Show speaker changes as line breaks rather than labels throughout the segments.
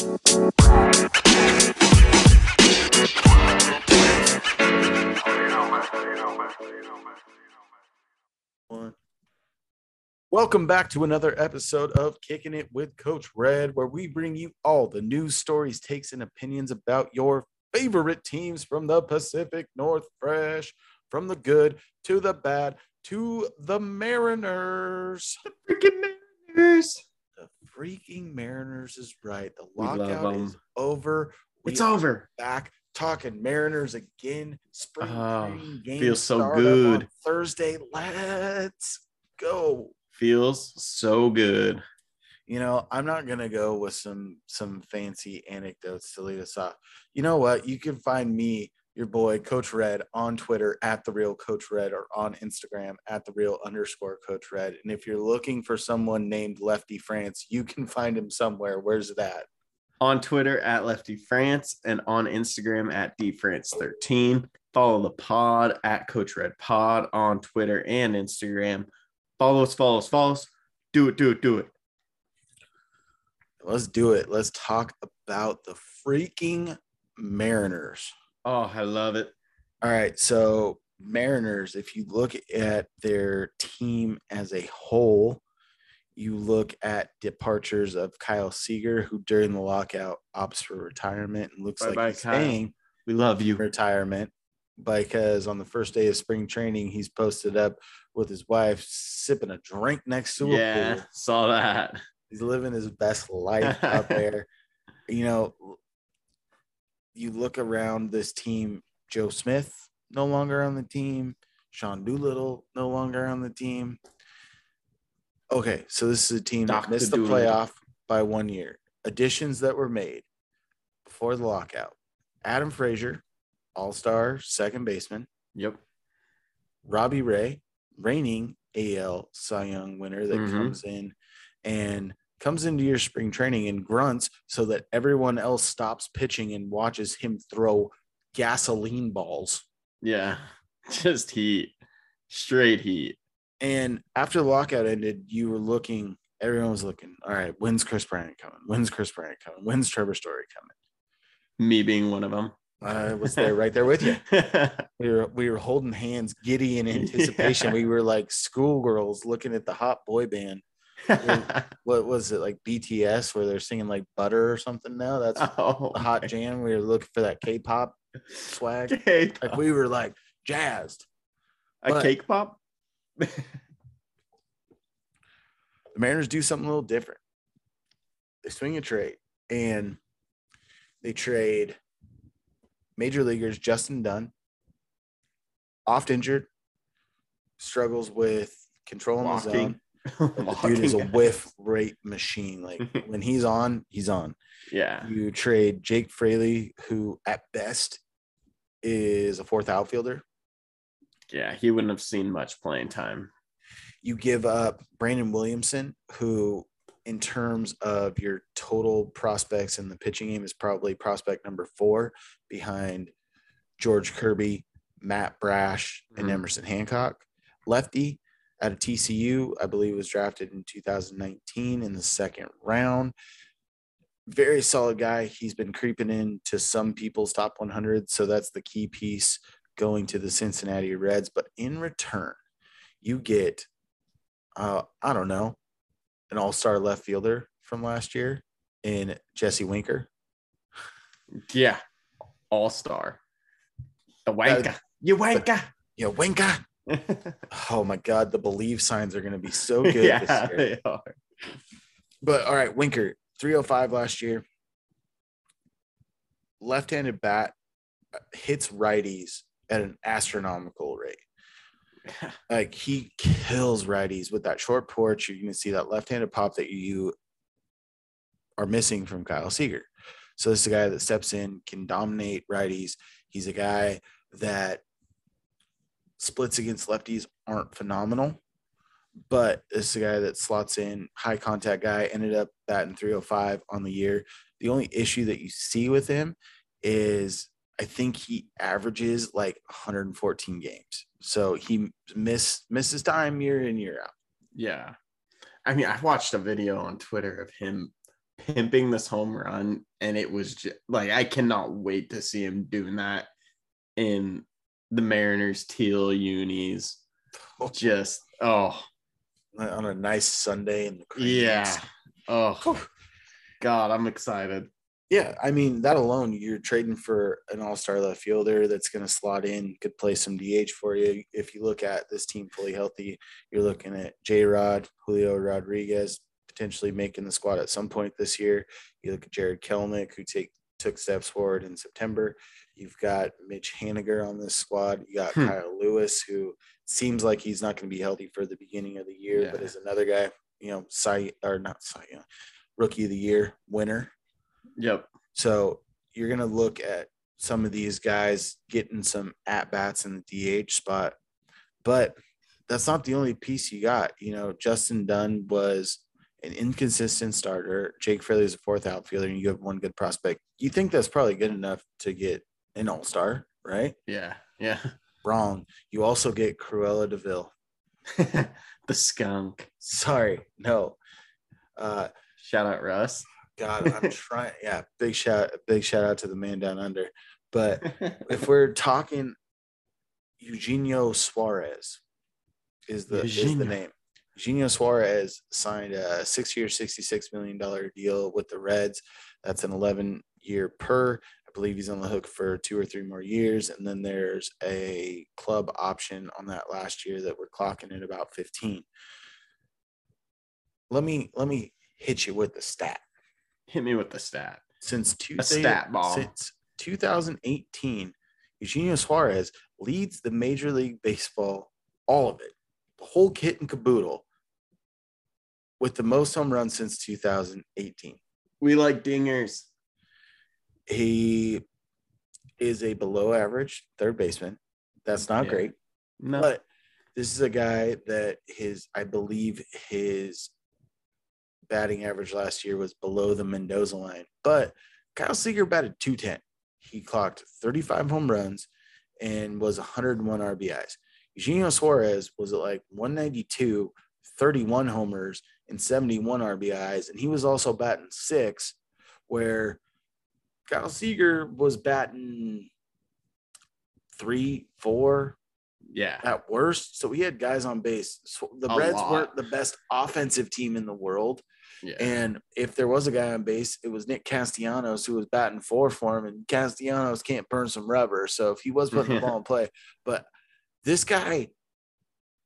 Welcome back to another episode of Kicking It with Coach Red, where we bring you all the news, stories, takes, and opinions about your favorite teams from the Pacific North Fresh, from the good to the bad to the Mariners.
The freaking Mariners.
Freaking Mariners is right. The lockout is over. We
It's over.
back talking Mariners again. Spring
ah,
Oh, game
feels so good.
Thursday. Let's go.
Feels so good.
You know, I'm not gonna go with some some fancy anecdotes to lead us off. You know what? You can find me, your boy, Coach Red, on Twitter at the real Coach Red or on Instagram at the real underscore Coach Red. And if you're looking for someone named Lefty France, you can find him somewhere. Where's that?
On Twitter at Lefty France and on Instagram at DFrance13. Follow the pod at Coach Red Pod on Twitter and Instagram. Follow us, follow us, follow us. Do it, do it, do it.
Let's do it. Let's talk about the freaking Mariners.
Oh, I love it.
All right. So, Mariners, if you look at their team as a whole, you look at departures of Kyle Seager, who during the lockout opts for retirement and looks
Bye-bye,
like he's
Kyle.
staying
We love you.
retirement because on the first day of spring training, he's posted up with his wife sipping a drink next to a
Yeah,
pool.
saw that.
He's living his best life out there. You know, you look around this team, Joe Smith no longer on the team, Sean Doolittle no longer on the team. Okay, so this is a team that
Dr.
missed the playoff by one year. Additions that were made before the lockout. Adam Frazier, all-star second baseman.
Yep.
Robbie Ray, reigning AL Cy Young winner that
Mhm.
comes in and comes into your spring training and grunts so that everyone else stops pitching and watches him throw gasoline balls.
Yeah. Just heat. Straight heat.
And after the lockout ended, you were looking, everyone was looking, all right, when's Kris Bryant coming? When's Kris Bryant coming? When's Trevor Story coming?
Me being one of them.
I was there right there with you. We were we were holding hands, giddy in anticipation.
Yeah.
We were like schoolgirls looking at the hot boy band. what was it like BTS where they're singing like butter or something now? That's
oh,
the hot jam. We were looking for that K-pop swag.
cake.
Like we were like jazzed.
a
but-
cake pop.
The Mariners do something a little different. They swing a trade and they trade major leaguers Justin Dunn, oft injured, struggles with controlling the zone. Dude is a whiff rate machine. Like when he's on, he's on.
Yeah.
You trade Jake Fraley, who at best is a fourth outfielder.
Yeah. He wouldn't have seen much playing time.
You give up Brandon Williamson, who, in terms of your total prospects in the pitching game, is probably prospect number four behind George Kirby, Matt Brash, and
Mhm.
Emerson Hancock. Lefty out of TCU, I believe was drafted in 2019 in the second round. Very solid guy. He's been creeping into some people's top 100. So that's the key piece going to the Cincinnati Reds. But in return, you get, uh, I don't know, an all star left fielder from last year in Jesse Winker.
Yeah. All star. The wanker. you wanker.
Yeah, Winker. Oh my God, the believe signs are going to be so good
yeah,
this year.
they are.
But all right, Winker, 305 last year. Left-handed bat uh, hits righties at an astronomical rate. Like he kills righties with that short porch. You're going to see that left-handed pop that you are missing from Kyle Seager. So this is a guy that steps in, can dominate righties. He's a guy that splits against lefties aren't phenomenal, but is a guy that slots in, high contact guy, ended up batting 305 on the year. The only issue that you see with him is I think he averages like 114 games. So he miss misses time year in, year out.
Yeah. I mean, I watched a video on Twitter of him pimping this home run, and it was just like I cannot wait to see him doing that in the Mariners teal unis. Oh. Just oh
on a nice Sunday in the Cranes.
yeah, oh God, I'm excited.
Yeah, I mean that alone, you're trading for an all-star left fielder that's going to slot in, could play some DH for you. If you look at this team fully healthy, you're looking at J. Rod, Julio Rodriguez potentially making the squad at some point this year. You look at Jarred Kelenic, who take took steps forward in September. You've got Mitch Haniger on this squad. You got
Hmm.
Kyle Lewis, who seems like he's not going to be healthy for the beginning of the year, but
Yeah.
is another guy, you know, Cy or not Cy, Young, rookie of the year winner.
Yep.
So you're going to look at some of these guys getting some at bats in the DH spot, but that's not the only piece you got. You know, Justin Dunn was an inconsistent starter. Jake Fraley is a fourth outfielder, and you have one good prospect. You think that's probably good enough to get an all star, right?
Yeah. Yeah.
Wrong. You also get Cruella de Vil.
the skunk.
Sorry, no. Uh,
Shout out Russ.
God, I'm trying. Yeah, big shout, big shout out to the man down under. But if we're talking Eugenio Suarez is the is the name. Eugenio Suarez signed a six-year, $66 million deal with the Reds. That's an 11-year per. I believe he's on the hook for two or three more years. And then there's a club option on that last year that we're clocking at about 15. Let me let me hit you with the stat
Hit me with the stat.
since two,
A stat ball.
since 2018, Eugenio Suarez leads the Major League Baseball, all of it, the whole kit and caboodle, with the most home runs since 2018.
We like dingers.
He is a below average third baseman. That's not
Yeah.
great,
No.
but this is a guy that his, I believe, his batting average last year was below the Mendoza line. But Kyle Seager batted 210. He clocked 35 home runs and was 101 RBIs. Eugenio Suarez was at like 192, 31 homers, and 71 RBIs. And he was also batting six, where Kyle Seager was batting three, four,
yeah.
at worst. So we had guys on base. So the
A
Reds
lot.
weren't the best offensive team in the world.
Yeah.
And if there was a guy on base, it was Nick Castellanos who was batting four for him. And Castellanos can't burn some rubber. So if he was putting the ball in play, but this guy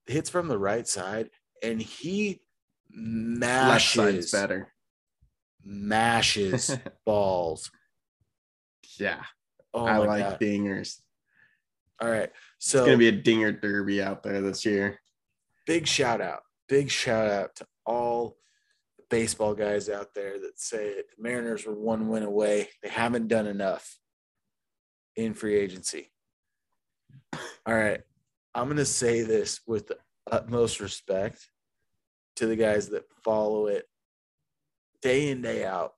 hits from the right side and he
Left side's
mashes,
better.
mashes balls.
Yeah.
Oh
I like
God.
dingers.
All right. So it's
gonna be a dinger derby out there this year.
big shout out, big shout out to all the baseball guys out there that say the Mariners were one win away. They haven't done enough in free agency. All right. I'm going to say this with the utmost respect to the guys that follow it day in, day out.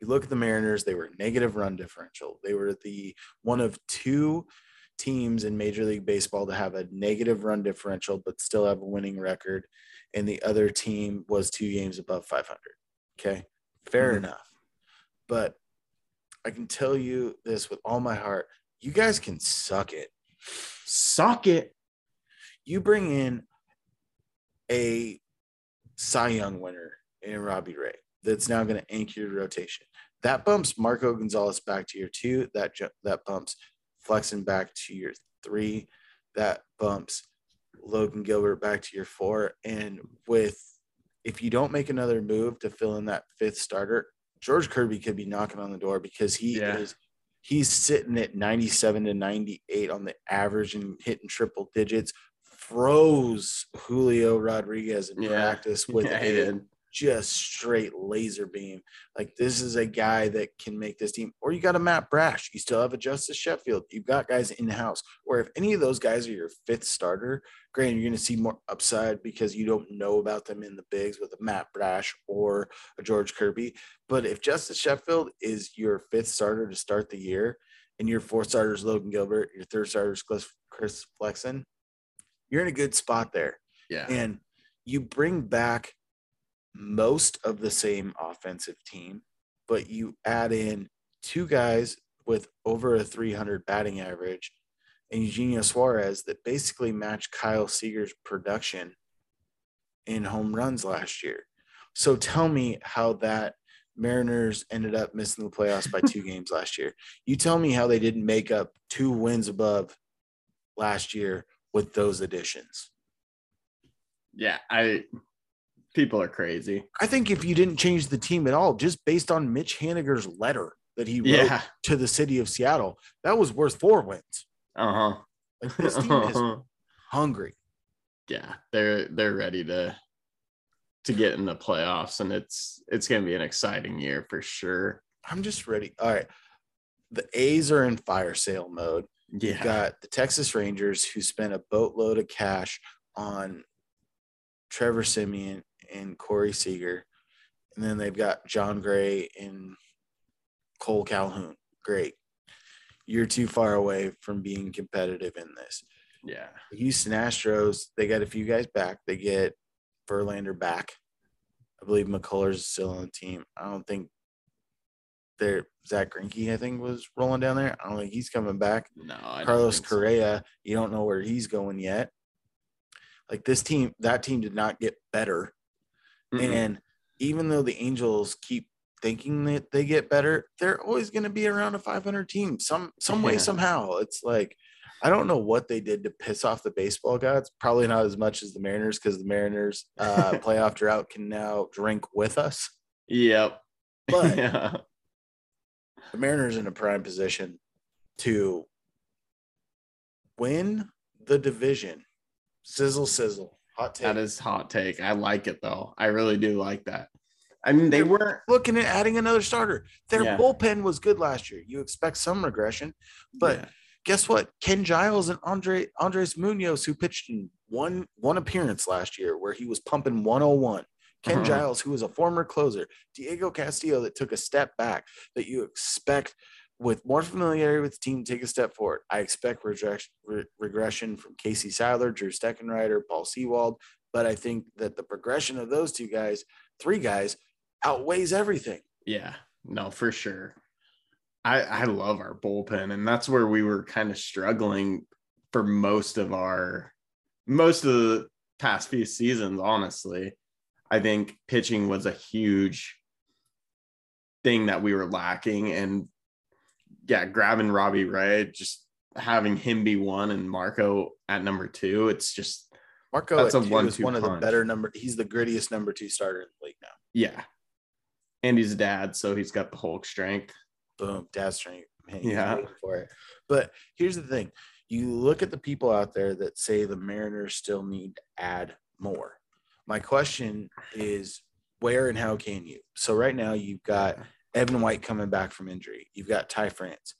You look at the Mariners, they were negative run differential. They were the one of two teams in Major League Baseball to have a negative run differential, but still have a winning record. And the other team was two games above 500. Okay. Fair
Mhm.
enough. But I can tell you this with all my heart you guys can suck it.
Suck it.
You bring in a Cy Young winner in Robbie Ray that's now going to anchor your rotation. That bumps Marco Gonzalez back to your two. That that bumps Flexen back to your three. That bumps Logan Gilbert back to your four. And with if you don't make another move to fill in that fifth starter, George Kirby could be knocking on the door because he
Yeah.
is he's sitting at 97 to 98 on the average and hitting triple digits. Froze Julio Rodriguez in
Yeah.
practice with
Yeah,
a. just straight laser beam. Like this is a guy that can make this team. Or you got a Matt Brash. You still have a Justice Sheffield. You've got guys in house. Or if any of those guys are your fifth starter, granted, you're going to see more upside because you don't know about them in the bigs with a Matt Brash or a George Kirby. But if Justice Sheffield is your fifth starter to start the year, and your fourth starter is Logan Gilbert, your third starter is Chris- Chris Flexen, you're in a good spot there
Yeah.
and you bring back most of the same offensive team, but you add in two guys with over a 300 batting average and Eugenio Suarez that basically match Kyle Seager's production in home runs last year. So tell me how that Mariners ended up missing the playoffs by two games last year. You tell me how they didn't make up two wins above last year with those additions.
Yeah, I people are crazy.
I think if you didn't change the team at all, just based on Mitch Haniger's letter that he wrote
Yeah.
to the city of Seattle, that was worth four wins.
Uh-huh.
Like this team is hungry.
yeah, they're they're ready to to get in the playoffs and it's it's going to be an exciting year for sure.
I'm just ready. All right. The A's are in fire sale mode.
Yeah.
You've got the Texas Rangers who spent a boatload of cash on Trevor Semien and Corey Seager. And then they've got Jon Gray and Cole Calhoun. Great. You're too far away from being competitive in this.
yeah.
The Houston Astros, they got a few guys back. They get Verlander back. I believe McCullers is still on the team. I don't think they're Zack Greinke, I think, was rolling down there. I don't think he's coming back.
No, I don't
Carlos
think so.
Correa, you don't know where he's going yet. Like this team, that team did not get better.
Mm-mm.
And even though the Angels keep thinking that they get better, they're always going to be around a 500 team some some way
Yeah.
somehow. It's like I don't know what they did to piss off the baseball gods. Probably not as much as the Mariners because the Mariners uh, playoff drought can now drink with us.
Yep.
But
yeah.
the Mariners in a prime position to win the division. Sizzle, sizzle, hot take.
That is hot take. I like it though. I really do like that. I mean, they weren't.
looking at adding another starter. Their
Yeah.
bullpen was good last year. You expect some regression, but
yeah.
guess what? Ken Giles and Andre Andres Munoz, who pitched in one one appearance last year where he was pumping 101. Ken
Uh-huh.
Giles, who was a former closer, Diego Castillo, that took a step back, that you expect with more familiarity with the team, take a step forward. I expect regression, from Casey Sadler, Drew Steckenrider, Paul Sewald, but I think that the progression of those two guys, three guys, outweighs everything.
Yeah, no, for sure. I I love our bullpen, and that's where we were kind of struggling for most of our most of the past few seasons. Honestly, I think pitching was a huge thing that we were lacking, and yeah, grabbing Robbie Ray, just having him be one and Marco at number two. It's just
Marco
That's
at
a one-two
one of the better number. He's the grittiest number two starter in the league now.
yeah. And he's a dad, so he's got the Hulk strength.
Boom, dad strength. Man,
Yeah.
yeah, for it. But here's the thing: you look at the people out there that say the Mariners still need to add more. My question is, where and how can you? So right now you've got Evan White coming back from injury. You've got Ty France.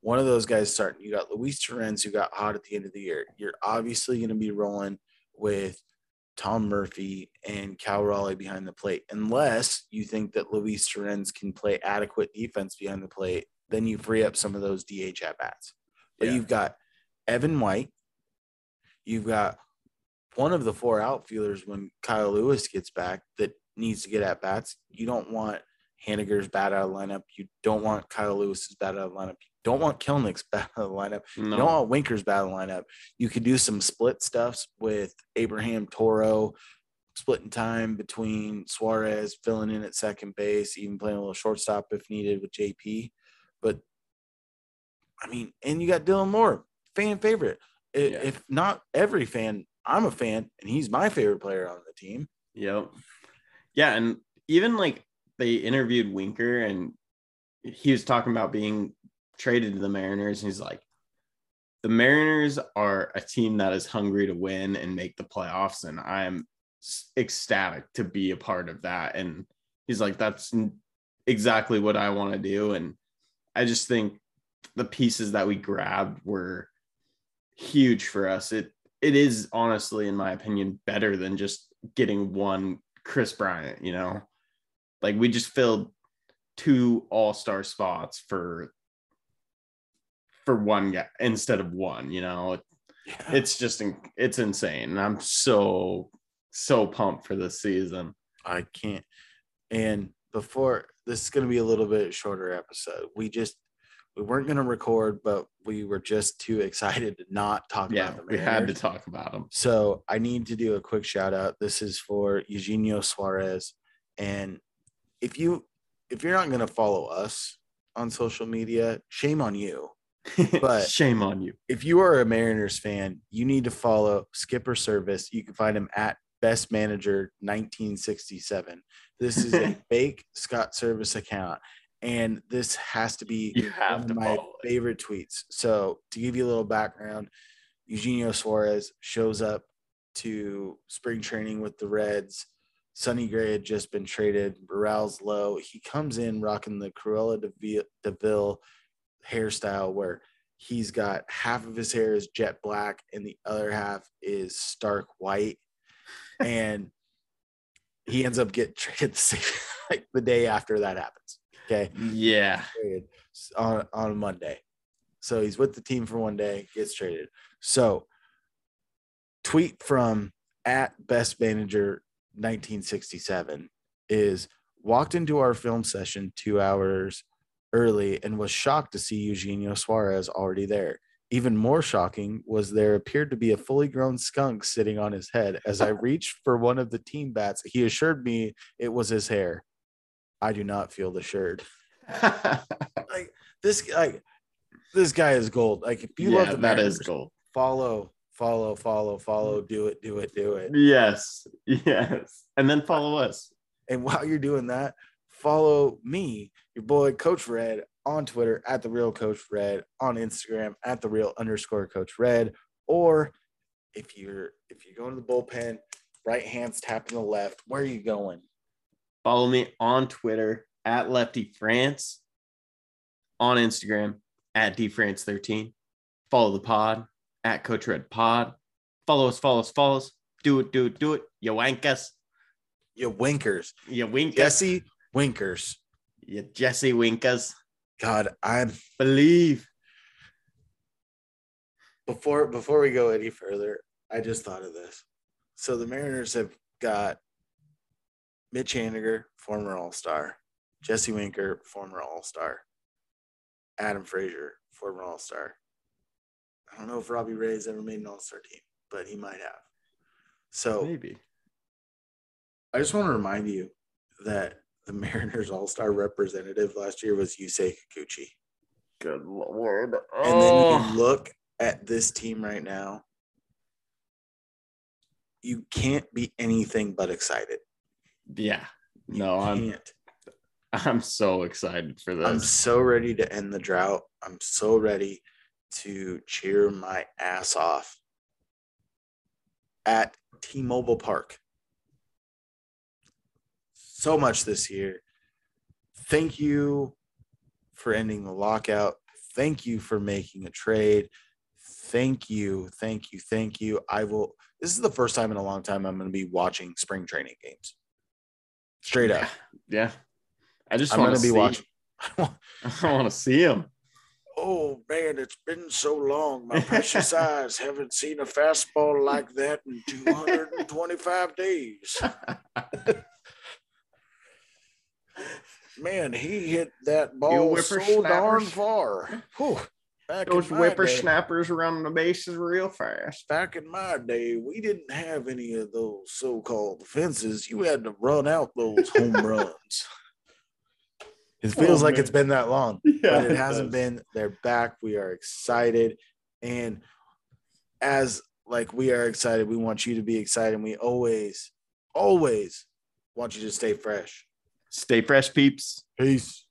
One of those guys starting. You got Luis Torrens who got hot at the end of the year. You're obviously going to be rolling with Tom Murphy and Cal Raleigh behind the plate, unless you think that Luis Torrens can play adequate defense behind the plate. Then you free up some of those DH at bats. But
Yeah.
you've got Evan White. You've got one of the four outfielders when Kyle Lewis gets back that needs to get at bats. You don't want Haniger's bat out of the lineup. You don't want Kyle Lewis's bat out of the lineup. You don't want Kelenic's bat out of the lineup.
No.
You don't want Winker's bat out of the lineup. You could do some split stuffs with Abraham Toro, splitting time between Suarez, filling in at second base, even playing a little shortstop if needed with JP. But I mean, and you got Dylan Moore, fan favorite. I-
Yeah.
If not every fan, I'm a fan, and he's my favorite player on the team.
Yep. Yeah, and even like they interviewed Winker and he was talking about being traded to the Mariners and he's like the Mariners are a team that is hungry to win and make the playoffs and I'm ecstatic to be a part of that and he's like that's exactly what I want to do and I just think the pieces that we grabbed were huge for us. It it is honestly, in my opinion, better than just getting one Kris Bryant, you know. Like we just filled two all-star spots for for one guy instead of one, you know.
Yeah.
It's just it's insane. And I'm so so pumped for this season.
I can't. And before this is going to be a little bit shorter episode. We just we weren't going to record, but we were just too excited to not talk
Yeah,
about the
we had to talk about them.
So I need to do a quick shout out. This is for Eugenio Suarez. And if you if you're not going to follow us on social media, shame on you. But-
shame on you.
If you are a Mariners fan, you need to follow Skipper Servais. You can find him at Best Manager 1967. This is a fake Scott Servais account, and this has to be
You have
one
to
of my
follow it.
favorite tweets. So to give you a little background, Eugenio Suarez shows up to spring training with the Reds. Sonny Gray had just been traded. Morale's low. He comes in rocking the Cruella de Vil, Vi- de Vil hairstyle where he's got half of his hair is jet black and the other half is stark white. And he ends up getting traded the same like the day after that happens. Okay
Yeah.
on on Monday. So he's with the team for one day, gets traded. So tweet from at best manager 1967 is walked into our film session two hours early and was shocked to see Eugenio Suarez already there. Even more shocking was there appeared to be a fully grown skunk sitting on his head. As I reached for one of the team bats, he assured me it was his hair. I do not feel the shirt like this like this guy is gold. Like if you
yeah,
love the
that is
Mariners,
gold.
follow, follow, follow, follow, do it, do it, do it.
Yes. Yes. And then follow us.
And while you're doing that, follow me, your boy Coach Red, on Twitter at the real Coach Red, on Instagram at the real underscore Coach Red, or if you're if you're going to the bullpen, right hand's tapping the left. Where are you going?
Follow me on Twitter at Lefty France, on Instagram at DFrance13. Follow the pod at Coach Red Pod. Follow us, follow us, follow us. Do it, do it, do it. You wank us.
You winkers,
You wink.
Jesse Winkers.
You Jesse Winkas.
God, I'm
Believe.
before before we go any further, I just thought of this. So the Mariners have got Mitch Haniger, former All Star, Jesse Winker, former All Star, Adam Frazier, former All Star. I don't know if Robbie Ray has ever made an All Star team, but he might have. So
Maybe.
I just want to remind you that the Mariners All Star representative last year was Yusei Kikuchi.
Good lord.
And then
Oh.
you look at this team right now, you can't be anything but excited.
yeah.
You
No, I'm
can't.
I'm so excited for this.
I'm so ready to end the drought. I'm so ready to cheer my ass off at T-Mobile Park. So much this year. Thank you for ending the lockout. Thank you for making a trade. Thank you. Thank you. Thank you. I will this is the first time in a long time I'm going to be watching spring training games. Straight up.
Yeah. I just want to
be
see,
watching
I want to see him.
Oh man, it's been so long. My precious eyes haven't seen a fastball like that in 225 days. Man, he hit that ball so darn far. Whew. Back,
Those
day,
whippersnappers around the bases real fast.
back in my day, we didn't have any of those so-called fences. You had to run out those home runs. It oh, feels
oh,
like
man.
it's been that long,
yeah,
but it hasn't been. They're back. We are excited. And as like we are excited, we want you to be excited. And we always, always want you to stay fresh.
Stay fresh, peeps.
Peace.